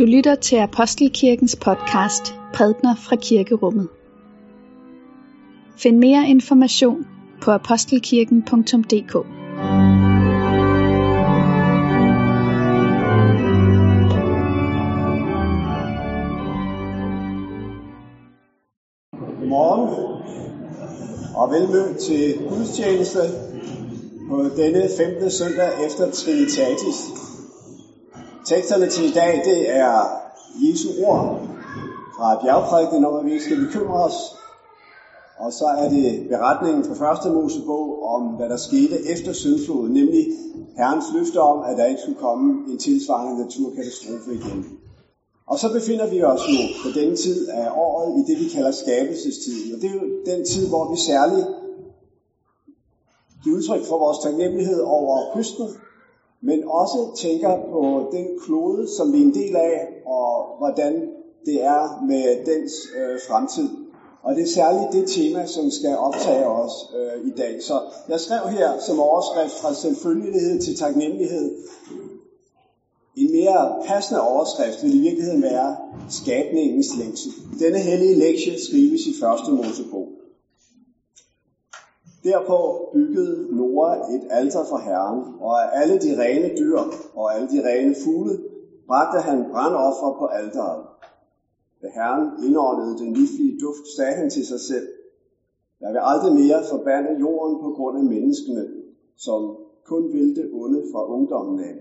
Du lytter til Apostelkirkens podcast Prædner fra Kirkerummet. Find mere information på apostelkirken.dk Godmorgen og velmødt til gudstjeneste på denne 15. søndag efter Trinitatis. Teksterne til i dag, det er Jesu ord fra bjergprædiken om, at vi ikke skal bekymre os. Og så er det beretningen fra første Mosebog om, hvad der skete efter syndfloden, nemlig Herrens løfte om, at der ikke skulle komme en tilsvarende naturkatastrofe igen. Og så befinder vi os nu på denne tid af året i det, vi kalder skabelsestiden. Og det er jo den tid, hvor vi særligt giver udtryk for vores taknemmelighed over høsten, men også tænker på den klode, som vi er en del af, og hvordan det er med dens øh, fremtid. Og det er særligt det tema, som skal optage os øh, i dag. Så jeg skrev her som overskrift fra selvfølgelighed til taknemmelighed. En mere passende overskrift vil i virkeligheden være skabningens lektie. Denne hellige lektie skrives i første Mosebog. Derpå byggede Noah et alter for Herren, og af alle de rene dyr og alle de rene fugle bragte han brandoffer på alteret. Da Herren indåndede den livlige duft, sagde han til sig selv, jeg vil aldrig mere forbande jorden på grund af menneskene, som kun vil det onde fra ungdommen af.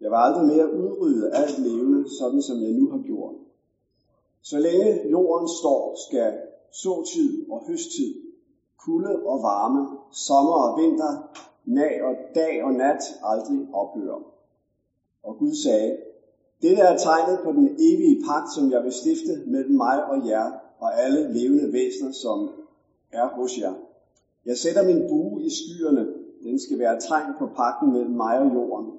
Jeg vil aldrig mere udrydde alt levende, sådan som jeg nu har gjort. Så længe jorden står, skal såtid og høsttid kulde og varme, sommer og vinter, nag og dag og nat aldrig ophører. Og Gud sagde, det er tegnet på den evige pagt, som jeg vil stifte mellem mig og jer og alle levende væsener, som er hos jer. Jeg sætter min bue i skyerne. Den skal være tegn på pagten mellem mig og jorden.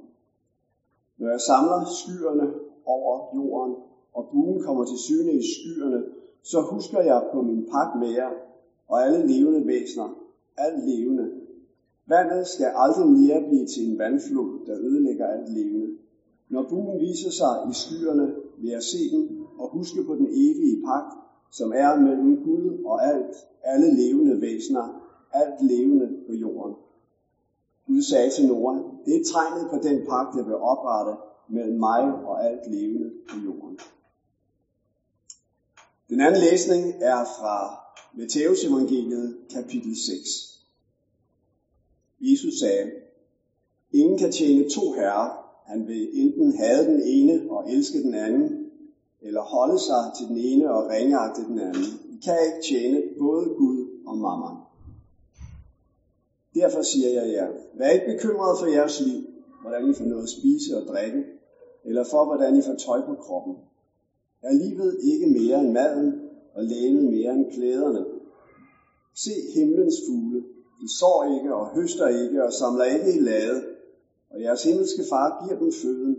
Når jeg samler skyerne over jorden, og buen kommer til syne i skyerne, så husker jeg på min pagt med jer, og alle levende væsener, alt levende. Vandet skal aldrig mere blive til en vandflod, der ødelægger alt levende. Når buen viser sig i skyerne, vil jeg se den og huske på den evige pagt, som er mellem Gud og alt, alle levende væsener, alt levende på jorden. Gud sagde til Noah, det er tegnet på den pagt, jeg vil oprette mellem mig og alt levende på jorden. Den anden læsning er fra Matteus evangeliet kapitel 6. Jesus sagde, ingen kan tjene to herrer. Han vil enten have den ene og elske den anden, eller holde sig til den ene og ringeagte den anden. I kan ikke tjene både Gud og mammon. Derfor siger jeg jer, vær ikke bekymret for jeres liv, hvordan I får noget at spise og drikke, eller for hvordan I får tøj på kroppen. Er livet ikke mere end maden, og lægen mere end klæderne? Se himlens fugle. De sår ikke og høster ikke og samler ikke i lade, og jeres himmelske far giver dem føden.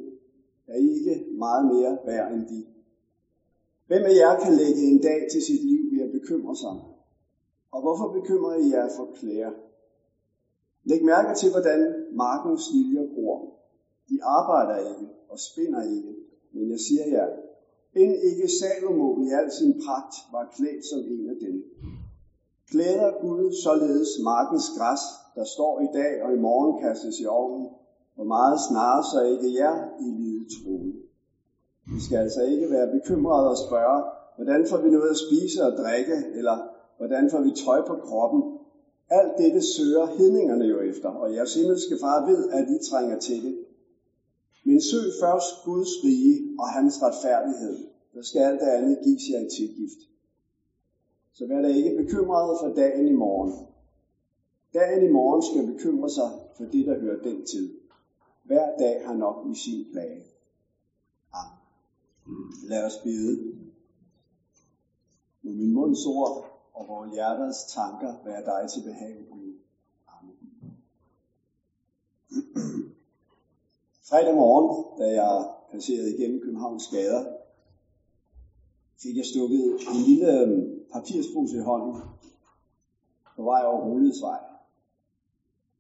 Er I ikke meget mere værd end de? Hvem af jer kan lægge en dag til sit liv ved at bekymre sig? Og hvorfor bekymrer I jer for klæder? Læg mærke til, hvordan markens liljer gror. De arbejder ikke og spinder ikke, men jeg siger jer, end ikke Salomo i al sin pragt var klædt som en af dem. Klæder Gud således markens græs, der står i dag og i morgen kastes i ovnen, hvor meget snarere så ikke jer i lille troen. Vi skal altså ikke være bekymrede og spørge, hvordan får vi noget at spise og drikke, eller hvordan får vi tøj på kroppen. Alt dette søger hedningerne jo efter, og jeres himmelske far ved, at I trænger til det. Men søg først Guds rige og hans retfærdighed, så skal alt det andet gives jer i tilgift. Så vær da ikke bekymret for dagen i morgen. Dagen i morgen skal bekymre sig for det, der hører den tid. Hver dag har nok i sin plage. Amen. Lad os bede. Med min munds ord og vores hjerters tanker være dig til behag, Gud. Amen. Fredag morgen, da jeg passerede igennem Københavns gader, fik jeg stukket en lille øhm, papirspose i hånden på vej over Rulledsvej.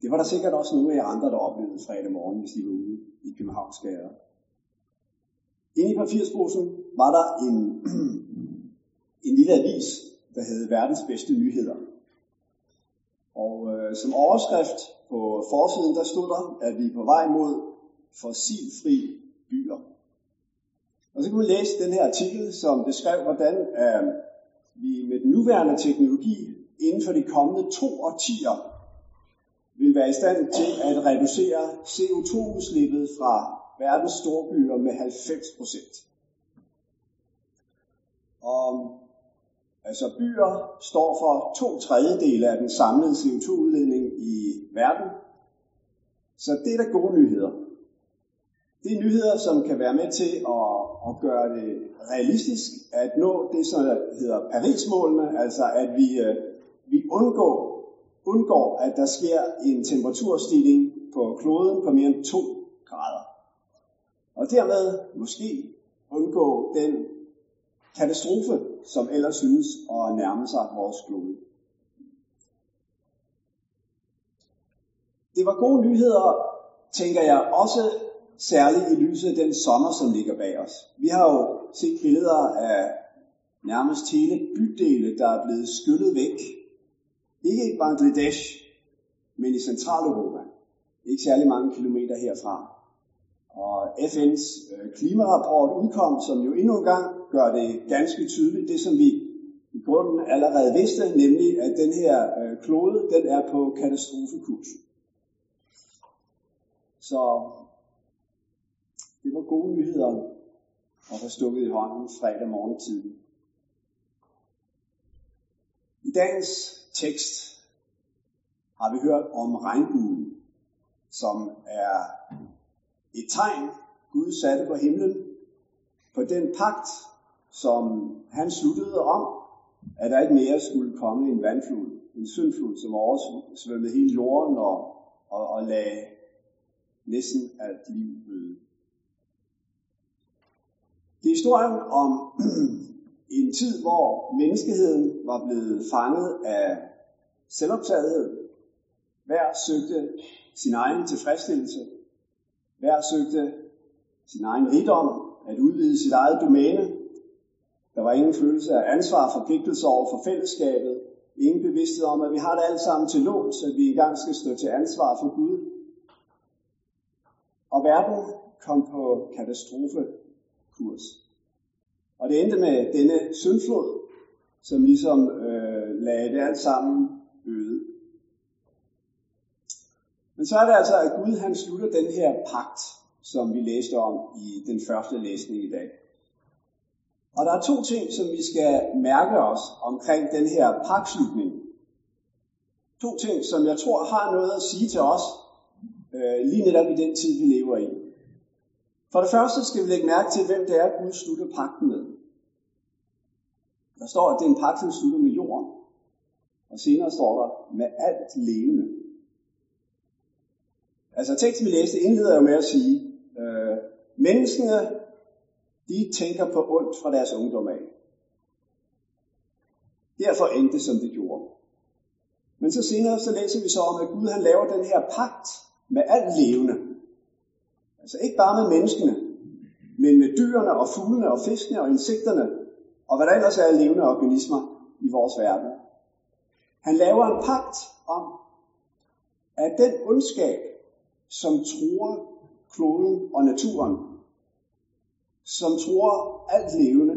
Det var der sikkert også nogle af jer andre, der oplevede fredag morgen, hvis de var ude i Københavns gader. Inde i papirsposen var der en, en lille avis, der hed Verdens bedste nyheder. Og øh, som overskrift på forsiden, der stod der, at vi er på vej mod fossilfri byer. Og så kunne man læse den her artikel, som beskrev, hvordan øh, vi med den nuværende teknologi inden for de kommende to årtier vil være i stand til at reducere CO2-udslippet fra verdens storbyer med 90 procent. Og altså byer står for to tredjedele af den samlede CO2-udledning i verden. Så det er da gode nyheder. Det er nyheder, som kan være med til at, at gøre det realistisk at nå det, som hedder Paris-målene, altså at vi, øh, vi undgår, undgår, at der sker en temperaturstigning på kloden på mere end 2 grader. Og dermed måske undgå den katastrofe, som ellers synes at nærme sig vores klode. Det var gode nyheder, tænker jeg, også særligt i lyset af den sommer, som ligger bag os. Vi har jo set billeder af nærmest hele bydele, der er blevet skyllet væk. Ikke i Bangladesh, men i Centraleuropa. Ikke særlig mange kilometer herfra. Og FN's øh, klimarapport udkom, som jo endnu en gang gør det ganske tydeligt, det som vi i grunden allerede vidste, nemlig at den her øh, klode, den er på katastrofekurs. Så det var gode nyheder at få stukket i hånden fredag morgentid. I dagens tekst har vi hørt om regnbuen, som er et tegn, Gud satte på himlen, på den pagt, som han sluttede om, at der ikke mere skulle komme en vandflod, en syndflod, som oversvømmede hele jorden og, og, og lagde næsten alt liv øde. Det er historien om en tid, hvor menneskeheden var blevet fanget af selvoptagethed. Hver søgte sin egen tilfredsstillelse. Hver søgte sin egen rigdom, at udvide sit eget domæne. Der var ingen følelse af ansvar og forpligtelse over for fællesskabet. Ingen bevidsthed om, at vi har det alt sammen til lån, så vi engang skal stå til ansvar for Gud. Og verden kom på katastrofe kurs. Og det endte med denne syndflod, som ligesom øh, lagde det alt sammen øde. Men så er det altså, at Gud han slutter den her pagt, som vi læste om i den første læsning i dag. Og der er to ting, som vi skal mærke os omkring den her pagtslutning. To ting, som jeg tror har noget at sige til os, øh, lige netop i den tid, vi lever i. For det første skal vi lægge mærke til, hvem det er, Gud slutter pagten med. Der står, at det er en pagt, som slutter med jorden. Og senere står der, med alt levende. Altså teksten, vi læste, indleder jo med at sige, øh, menneskene, de tænker på ondt fra deres ungdom af. Derfor endte det, som det gjorde. Men så senere så læser vi så om, at Gud han laver den her pagt med alt levende. Altså ikke bare med menneskene, men med dyrene og fuglene og fiskene og insekterne, og hvad der ellers er af levende organismer i vores verden. Han laver en pagt om, at den ondskab, som truer kloden og naturen, som truer alt levende,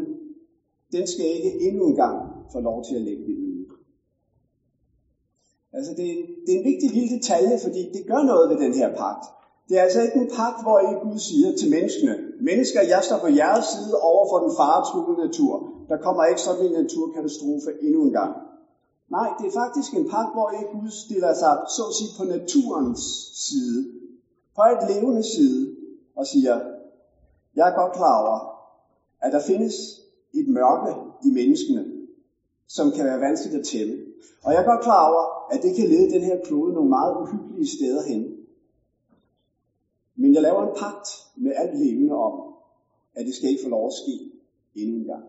den skal ikke endnu en gang få lov til at lægge det ud. Altså det, det er en vigtig lille detalje, fordi det gør noget ved den her pagt. Det er altså ikke en pagt, hvor I Gud siger til menneskene, mennesker, jeg står på jeres side over for den faretruende natur. Der kommer ikke sådan en naturkatastrofe endnu en gang. Nej, det er faktisk en pagt, hvor I Gud stiller sig, så at sige, på naturens side. På et levende side. Og siger, jeg er godt klar over, at der findes et mørke i menneskene, som kan være vanskeligt at tælle. Og jeg er godt klar over, at det kan lede den her klode nogle meget uhyggelige steder hen. Men jeg laver en pagt med alt levende om, at det skal ikke få lov at ske endnu en gang.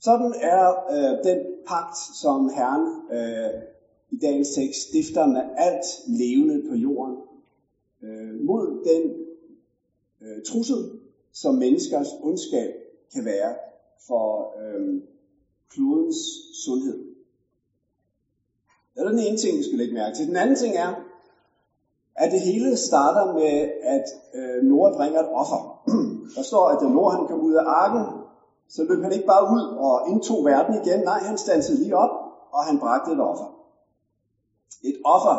Sådan er øh, den pagt, som Herren øh, i dagens tekst stifter med alt levende på jorden øh, mod den øh, trussel, som menneskers ondskab kan være for øh, klodens sundhed. Det er den ene ting, vi skal lægge mærke til. Den anden ting er, at det hele starter med, at øh, Noah bringer et offer. Der står, at da Noah han kom ud af arken, så løb han ikke bare ud og indtog verden igen. Nej, han stansede lige op, og han bragte et offer. Et offer,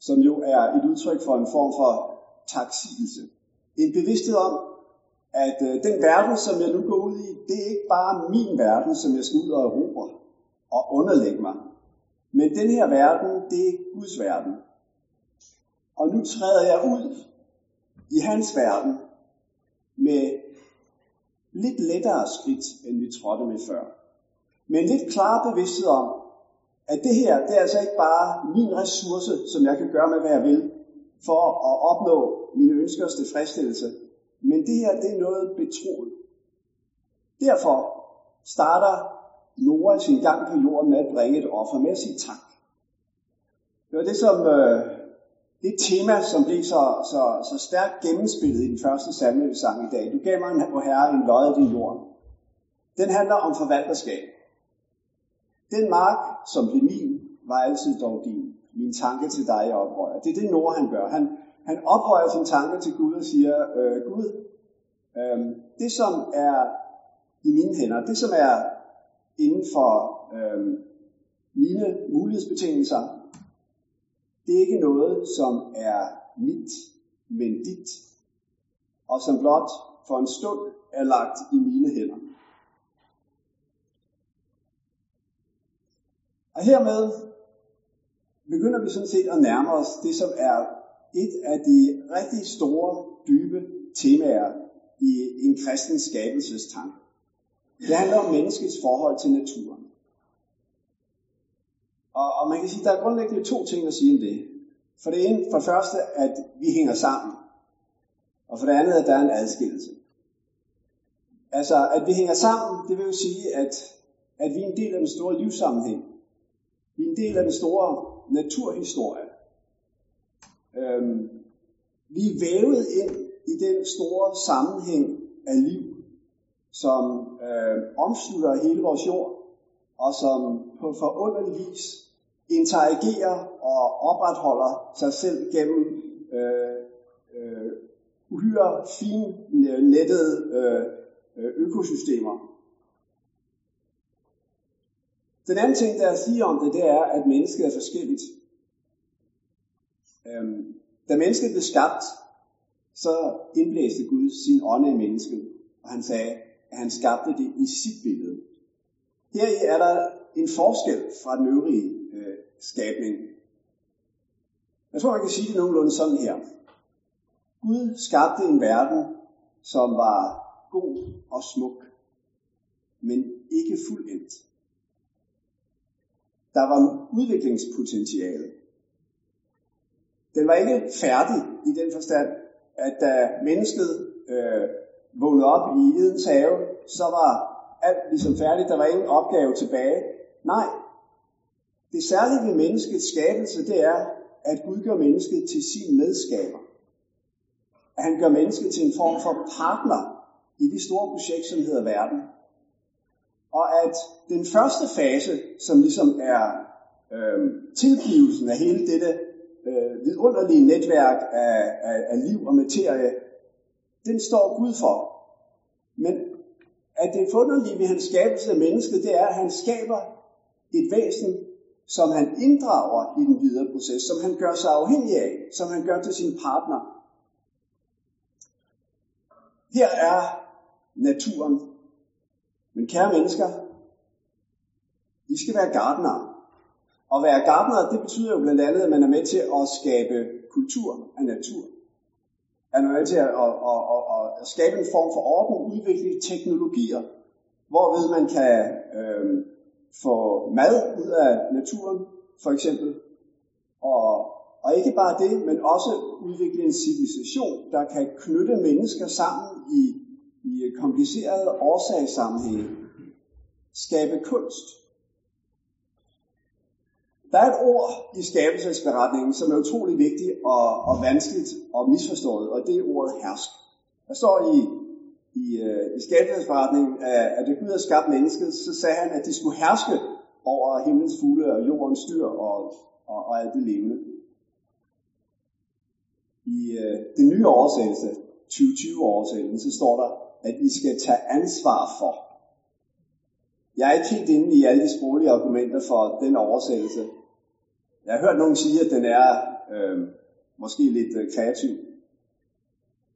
som jo er et udtryk for en form for taksigelse. En bevidsthed om, at øh, den verden, som jeg nu går ud i, det er ikke bare min verden, som jeg skal ud og erobre og underlægge mig. Men den her verden, det er Guds verden. Og nu træder jeg ud i hans verden med lidt lettere skridt, end vi trådte med før. Men lidt klar bevidsthed om, at det her, det er altså ikke bare min ressource, som jeg kan gøre med, hvad jeg vil, for at opnå mine ønskers tilfredsstillelse. Men det her, det er noget betroet. Derfor starter Nora sin gang på jorden med at bringe et offer med at sige tak. Det var det, som øh, det tema, som blev så, så, så stærkt gennemspillet i den første salme, vi sang i dag. Du gav mig, en, herre, en løjet din jord. Den handler om forvalterskab. Den mark, som blev min, var altid dog din. Min tanke til dig, jeg ophøjer. Det er det, Nord, han gør. Han, han ophøjer sin tanke til Gud og siger, øh, Gud, øh, det som er i mine hænder, det som er inden for øh, mine mulighedsbetingelser, det er ikke noget, som er mit, men dit, og som blot for en stund er lagt i mine hænder. Og hermed begynder vi sådan set at nærme os det, som er et af de rigtig store, dybe temaer i en kristen skabelsestanke. Det handler om menneskets forhold til naturen. Og, og man kan sige, at der er grundlæggende to ting at sige om det. For det ene, for det første, at vi hænger sammen. Og for det andet, at der er en adskillelse. Altså, at vi hænger sammen, det vil jo sige, at, at vi er en del af den store livssammenhæng. Vi er en del af den store naturhistorie. Øhm, vi er vævet ind i den store sammenhæng af liv, som øh, omslutter hele vores jord, og som på forunderlig vis interagerer og opretholder sig selv gennem øh, øh, uhyre finnettede øh, økosystemer. Den anden ting, der er at sige om det, det er, at mennesket er forskelligt. Øhm, da mennesket blev skabt, så indblæste Gud sin ånd i mennesket, og han sagde, at han skabte det i sit billede. Heri er der en forskel fra den øvrige skabning. Jeg tror, jeg kan sige det nogenlunde sådan her. Gud skabte en verden, som var god og smuk, men ikke fuldendt. Der var udviklingspotentiale. Den var ikke færdig i den forstand, at da mennesket øh, vågnede op i Edens have, så var alt ligesom færdigt. Der var ingen opgave tilbage. Nej, det særlige ved menneskets skabelse, det er, at Gud gør mennesket til sin medskaber. At han gør mennesket til en form for partner i det store projekt, som hedder verden. Og at den første fase, som ligesom er øh, tilgivelsen af hele dette øh, vidunderlige netværk af, af, af liv og materie, den står Gud for. Men at det forunderlige ved hans skabelse af mennesket, det er, at han skaber et væsen, som han inddrager i den videre proces, som han gør sig afhængig af, som han gør til sin partner. Her er naturen. Men kære mennesker, I skal være gardnere. Og være gardner, det betyder jo blandt andet, at man er med til at skabe kultur af natur. Er man er med til at, at, at, at, at skabe en form for orden, udvikle teknologier, hvorved man kan øh, får mad ud af naturen, for eksempel. Og, og ikke bare det, men også udvikle en civilisation, der kan knytte mennesker sammen i, i komplicerede årsagssammenhænge. Skabe kunst. Der er et ord i skabelsesberetningen, som er utrolig vigtigt og, og vanskeligt og misforstået, og det er ordet hersk. Der står i i, øh, i skabelsesberetningen, at, at det Gud havde skabt mennesket, så sagde han, at de skulle herske over himlens fugle og jordens dyr og, og, og alt det levende. I øh, den nye oversættelse, 2020-oversættelsen, så står der, at vi skal tage ansvar for. Jeg er ikke helt inde i alle de sproglige argumenter for den oversættelse. Jeg har hørt nogen sige, at den er øh, måske lidt øh, kreativ.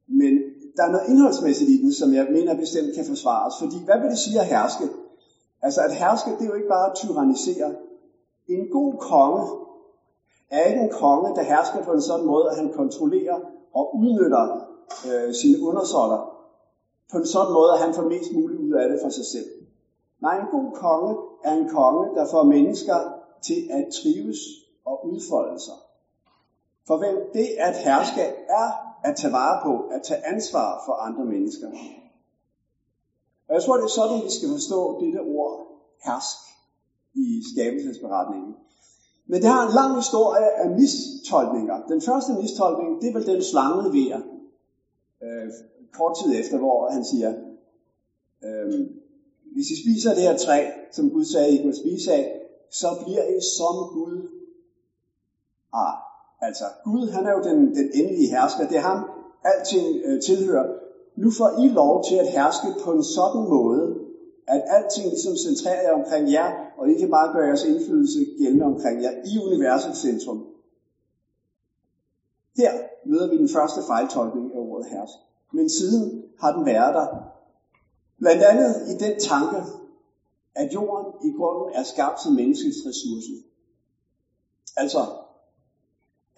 Men der er noget indholdsmæssigt i den, som jeg mener bestemt kan forsvares. Fordi hvad vil det sige at herske? Altså at herske, det er jo ikke bare at tyrannisere. En god konge er ikke en konge, der hersker på en sådan måde, at han kontrollerer og udnytter øh, sine undersåtter på en sådan måde, at han får mest muligt ud af det for sig selv. Nej, en god konge er en konge, der får mennesker til at trives og udfolde sig. For hvem det at herske er at tage vare på, at tage ansvar for andre mennesker. Og jeg tror, det er sådan, vi skal forstå dette ord hersk i skabelsesberetningen. Men det har en lang historie af mistolkninger. Den første mistolkning, det er vel den slange ved Øh, kort tid efter, hvor han siger, øh, hvis I spiser det her træ, som Gud sagde, I kunne spise af, så bliver I som Gud. Ah, altså Gud, han er jo den, den endelige hersker. Det er ham, alting øh, tilhører. Nu får I lov til at herske på en sådan måde, at alting ligesom centrerer jer omkring jer, og I kan bare gøre jeres indflydelse gældende omkring jer i universets centrum. Her møder vi den første fejltolkning af ordet hersk. Men siden har den været der. Blandt andet i den tanke, at jorden i grunden er skabt som menneskets ressource. Altså,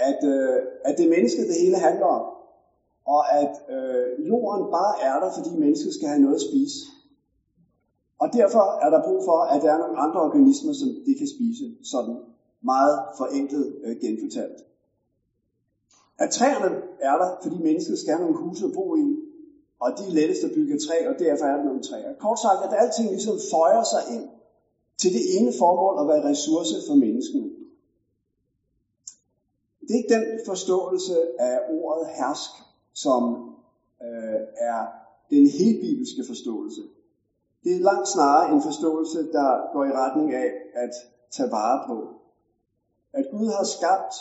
at, øh, at det er mennesket, det hele handler om. Og at øh, jorden bare er der, fordi mennesket skal have noget at spise. Og derfor er der brug for, at der er nogle andre organismer, som det kan spise. Sådan meget forenklet øh, genfortalt. At træerne er der, fordi mennesket skal have nogle huse at bo i. Og de er lettest at bygge træ, og derfor er der nogle træer. Kort sagt, at alting ligesom føjer sig ind til det ene formål at være ressource for menneskene. Det er ikke den forståelse af ordet hersk, som øh, er den helt bibelske forståelse. Det er langt snarere en forståelse, der går i retning af at tage vare på. At Gud har skabt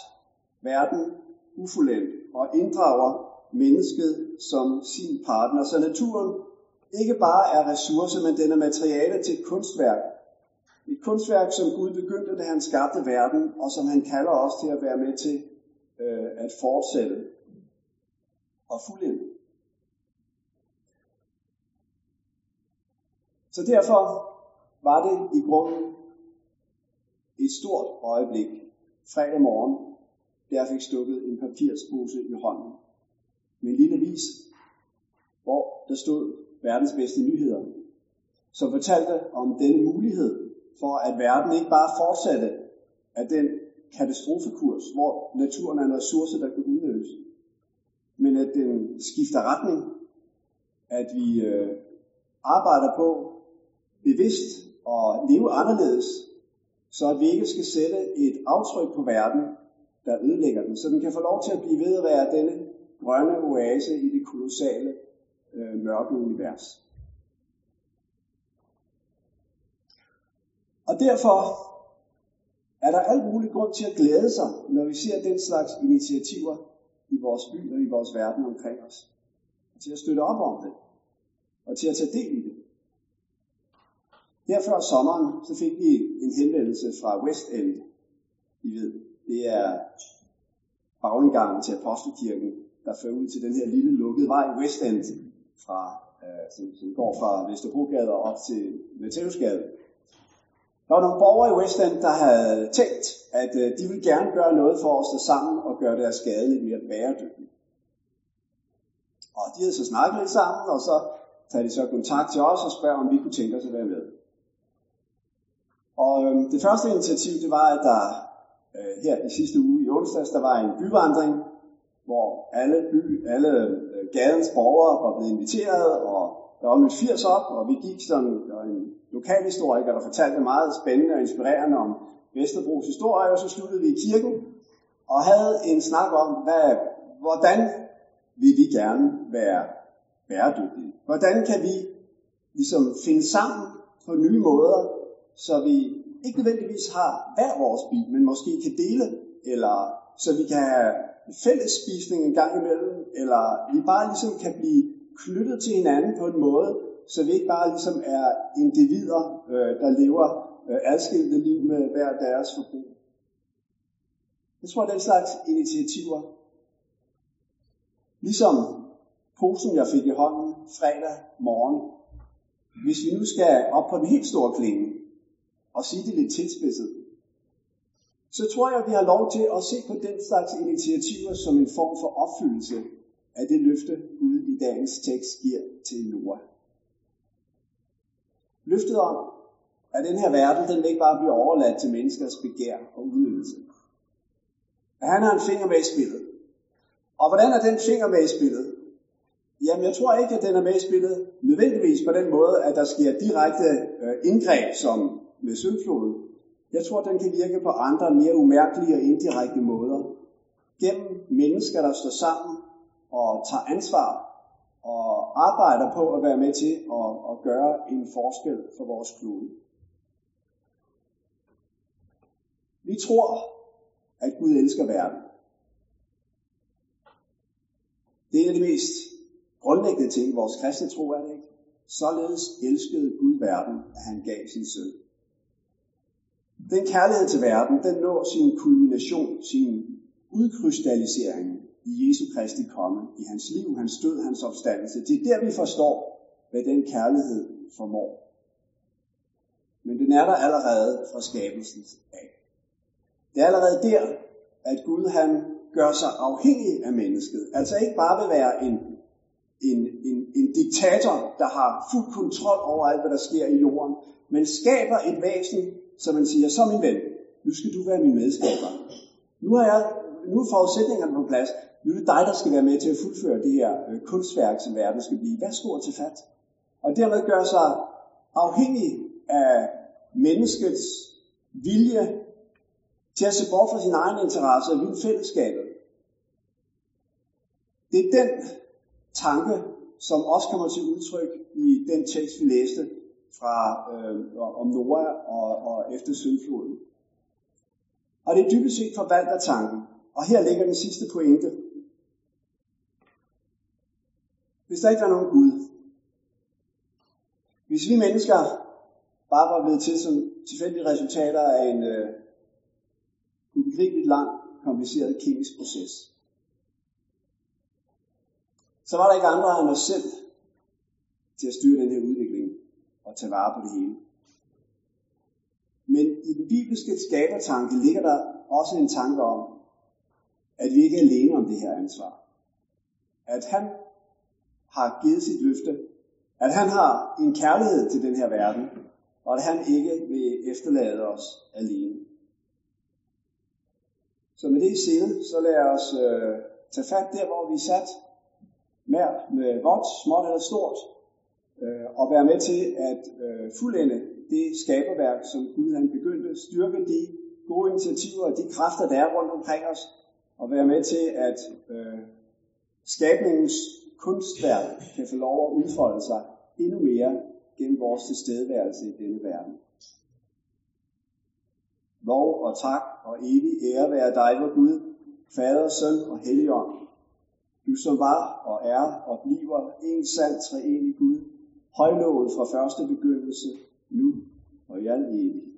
verden ufuldendt og inddrager mennesket som sin partner. Så naturen ikke bare er ressource, men den er materiale til et kunstværk. Et kunstværk, som Gud begyndte, da han skabte verden, og som han kalder os til at være med til øh, at fortsætte og fuldende. Så derfor var det i grunden et stort øjeblik fredag morgen, da jeg fik stukket en papirspose i hånden med en lille vis, hvor der stod verdens bedste nyheder, som fortalte om denne mulighed for, at verden ikke bare fortsatte af den katastrofekurs, hvor naturen er en ressource, der kan udnyttes, men at den skifter retning, at vi øh, arbejder på bevidst at leve anderledes, så at vi ikke skal sætte et aftryk på verden, der ødelægger den, så den kan få lov til at blive ved at være denne grønne oase i det kolossale øh, mørke univers. Og derfor er der alt mulig grund til at glæde sig, når vi ser den slags initiativer i vores by og i vores verden omkring os. Og til at støtte op om det. Og til at tage del i det. Her før sommeren, så fik vi en henvendelse fra West End. I ved, det er bagindgangen til Apostelkirken, der fører ud til den her lille lukkede vej, West End, fra, øh, som, som går fra Vesterbrogade op til Matthæusgade. Der var nogle borgere i West End, der havde tænkt, at øh, de ville gerne gøre noget for at stå sammen og gøre deres skade lidt mere bæredygtig. Og de havde så snakket lidt sammen, og så tager de så kontakt til os og spørger, om vi kunne tænke os at være med. Og øh, det første initiativ, det var, at der øh, her i sidste uge i onsdags, der var en byvandring, hvor alle, by, alle øh, gadens borgere var blevet inviteret, og der var mødt 80 op, og vi gik som der en lokalhistoriker, der fortalte meget spændende og inspirerende om Vesterbros historie, og så sluttede vi i kirken og havde en snak om, hvad, hvordan vil vi gerne være bæredygtige? Hvordan kan vi ligesom finde sammen på nye måder, så vi ikke nødvendigvis har hver vores bil, men måske kan dele, eller så vi kan have fælles spisning en gang imellem, eller vi bare ligesom kan blive knyttet til hinanden på en måde, så vi ikke bare ligesom er individer, øh, der lever øh, adskilte liv med hver deres forbrug. Jeg tror, den slags initiativer, ligesom posen, jeg fik i hånden fredag morgen, hvis vi nu skal op på den helt store klinge, og sige det lidt tilspidset, så tror jeg, at vi har lov til at se på den slags initiativer som en form for opfyldelse af det løfte, Gud i dagens tekst giver til Noah. Løftet om, at den her verden, den vil ikke bare blive overladt til menneskers begær og udnyttelse. At han har en finger med i spillet. Og hvordan er den finger med i spillet? Jamen, jeg tror ikke, at den er med i spillet nødvendigvis på den måde, at der sker direkte øh, indgreb som med syndfloden. Jeg tror, at den kan virke på andre, mere umærkelige og indirekte måder. Gennem mennesker, der står sammen og tager ansvar og arbejder på at være med til at, at gøre en forskel for vores klode. Vi tror, at Gud elsker verden. Det er en af de mest grundlæggende ting i vores kristne tro, er det ikke? Således elskede Gud verden, at han gav sin søn. Den kærlighed til verden, den når sin kulmination, sin udkrystallisering i Jesu Kristi komme, i hans liv, hans død, hans opstandelse. Det er der, vi forstår, hvad den kærlighed formår. Men den er der allerede fra skabelsen af. Det er allerede der, at Gud han gør sig afhængig af mennesket. Altså ikke bare vil være en, en, en, en diktator, der har fuld kontrol over alt, hvad der sker i jorden, men skaber et væsen, som man siger, så min ven, nu skal du være min medskaber. Nu har jeg nu er forudsætningerne på plads. Nu er det dig, der skal være med til at fuldføre det her øh, kunstværk, som verden skal blive. Værsgo til fat. Og dermed gør sig afhængig af menneskets vilje til at se bort fra sin egen interesse og vil fællesskabet. Det er den tanke, som også kommer til udtryk i den tekst, vi læste fra øh, om Noah og, og efter syndfloden. Og det er dybest set forvalgt tanken. Og her ligger den sidste pointe. Hvis der ikke var nogen Gud, hvis vi mennesker bare var blevet til som tilfældige resultater af en øh, ubegribeligt lang, kompliceret kemisk proces, så var der ikke andre end os selv til at styre den her udvikling og tage vare på det hele. Men i den bibelske skabertanke ligger der også en tanke om, at vi ikke er alene om det her ansvar. At han har givet sit løfte, at han har en kærlighed til den her verden, og at han ikke vil efterlade os alene. Så med det i sinde, så lad os øh, tage fat der, hvor vi er sat, med, med vådt, småt eller stort, øh, og være med til at øh, fuldende det skaberværk, som Gud han begyndte, styrke de gode initiativer og de kræfter, der er rundt omkring os, og være med til, at øh, skabningens kunstværk kan få lov at udfolde sig endnu mere gennem vores tilstedeværelse i denne verden. Lov og tak og evig ære være dig, vor Gud, Fader, Søn og Helligånd. Du som var og er og bliver en sand treenig Gud, højlovet fra første begyndelse, nu og i al evighed.